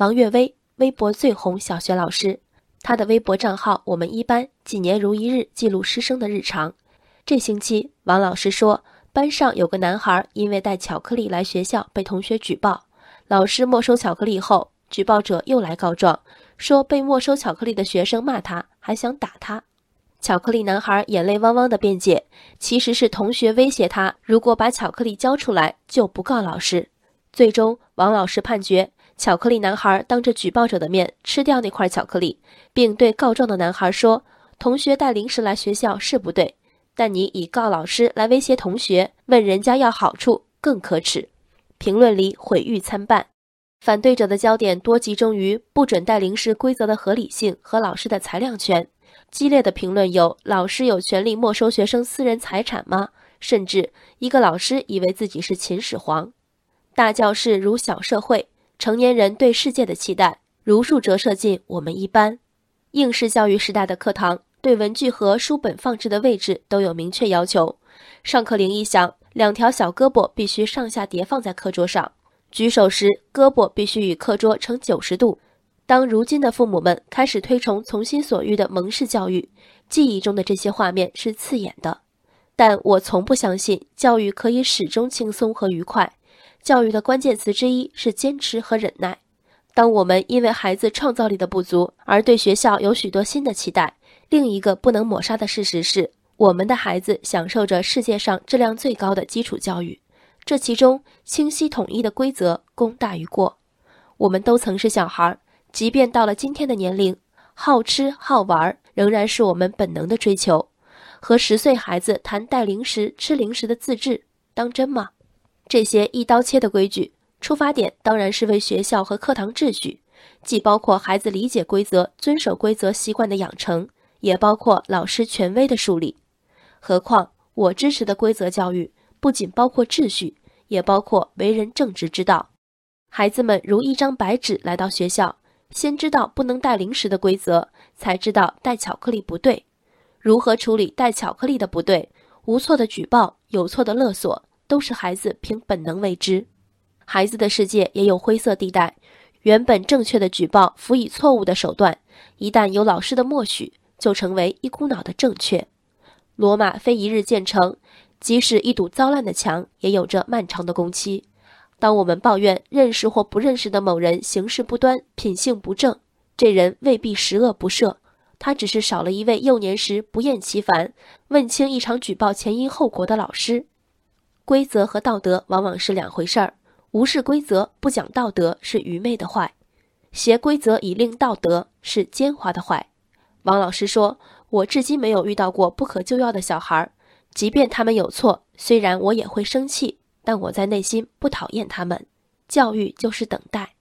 王月微，微博最红小学老师。他的微博账号“我们一班”几年如一日记录师生的日常。这星期，王老师说，班上有个男孩因为带巧克力来学校被同学举报，老师没收巧克力后，举报者又来告状，说被没收巧克力的学生骂他，还想打他。巧克力男孩眼泪汪汪的辩解，其实是同学威胁他，如果把巧克力交出来，就不告老师。最终，王老师判决巧克力男孩当着举报者的面吃掉那块巧克力，并对告状的男孩说：“同学带零食来学校是不对，但你以告老师来威胁同学，问人家要好处更可耻。”评论里毁誉参半，反对者的焦点多集中于不准带零食规则的合理性和老师的裁量权。激烈的评论有：老师有权利没收学生私人财产吗？甚至一个老师以为自己是秦始皇。大教室如小社会，成年人对世界的期待如数折射进我们一班。应试教育时代的课堂，对文具和书本放置的位置都有明确要求。上课铃一响，两条小胳膊必须上下叠放在课桌上，举手时胳膊必须与课桌成九十度。当如今的父母们开始推崇从心所欲的蒙氏教育，记忆中的这些画面是刺眼的。但我从不相信教育可以始终轻松和愉快。教育的关键词之一是坚持和忍耐。当我们因为孩子创造力的不足而对学校有许多新的期待，另一个不能抹杀的事实是，我们的孩子享受着世界上质量最高的基础教育。这其中，清晰统一的规则功大于过。我们都曾是小孩。即便到了今天的年龄，好吃好玩仍然是我们本能的追求。和十岁孩子谈带零食、吃零食的自制，当真吗？这些一刀切的规矩，出发点当然是为学校和课堂秩序，既包括孩子理解规则、遵守规则习惯的养成，也包括老师权威的树立。何况，我支持的规则教育不仅包括秩序，也包括为人正直之道。孩子们如一张白纸来到学校。先知道不能带零食的规则，才知道带巧克力不对。如何处理带巧克力的不对？无错的举报，有错的勒索，都是孩子凭本能为之。孩子的世界也有灰色地带。原本正确的举报，辅以错误的手段，一旦有老师的默许，就成为一股脑的正确。罗马非一日建成，即使一堵糟烂的墙，也有着漫长的工期。当我们抱怨认识或不认识的某人行事不端、品性不正，这人未必十恶不赦，他只是少了一位幼年时不厌其烦问清一场举报前因后果的老师。规则和道德往往是两回事儿，无视规则、不讲道德是愚昧的坏，挟规则以令道德是奸猾的坏。王老师说：“我至今没有遇到过不可救药的小孩儿，即便他们有错，虽然我也会生气。”但我在内心不讨厌他们。教育就是等待，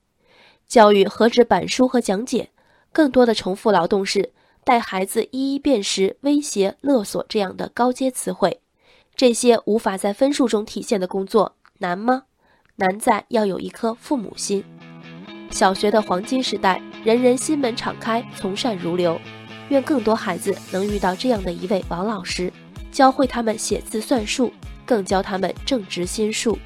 教育何止板书和讲解，更多的重复劳动是带孩子一一辨识威胁、勒索这样的高阶词汇。这些无法在分数中体现的工作难吗？难在要有一颗父母心。小学的黄金时代，人人心门敞开，从善如流。愿更多孩子能遇到这样的一位王老师，教会他们写字算术。更教他们正直心术。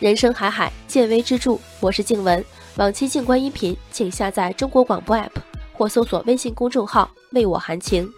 人生海海，见微知著。我是静文。往期静观音频，请下载中国广播 APP 或搜索微信公众号“为我含情”。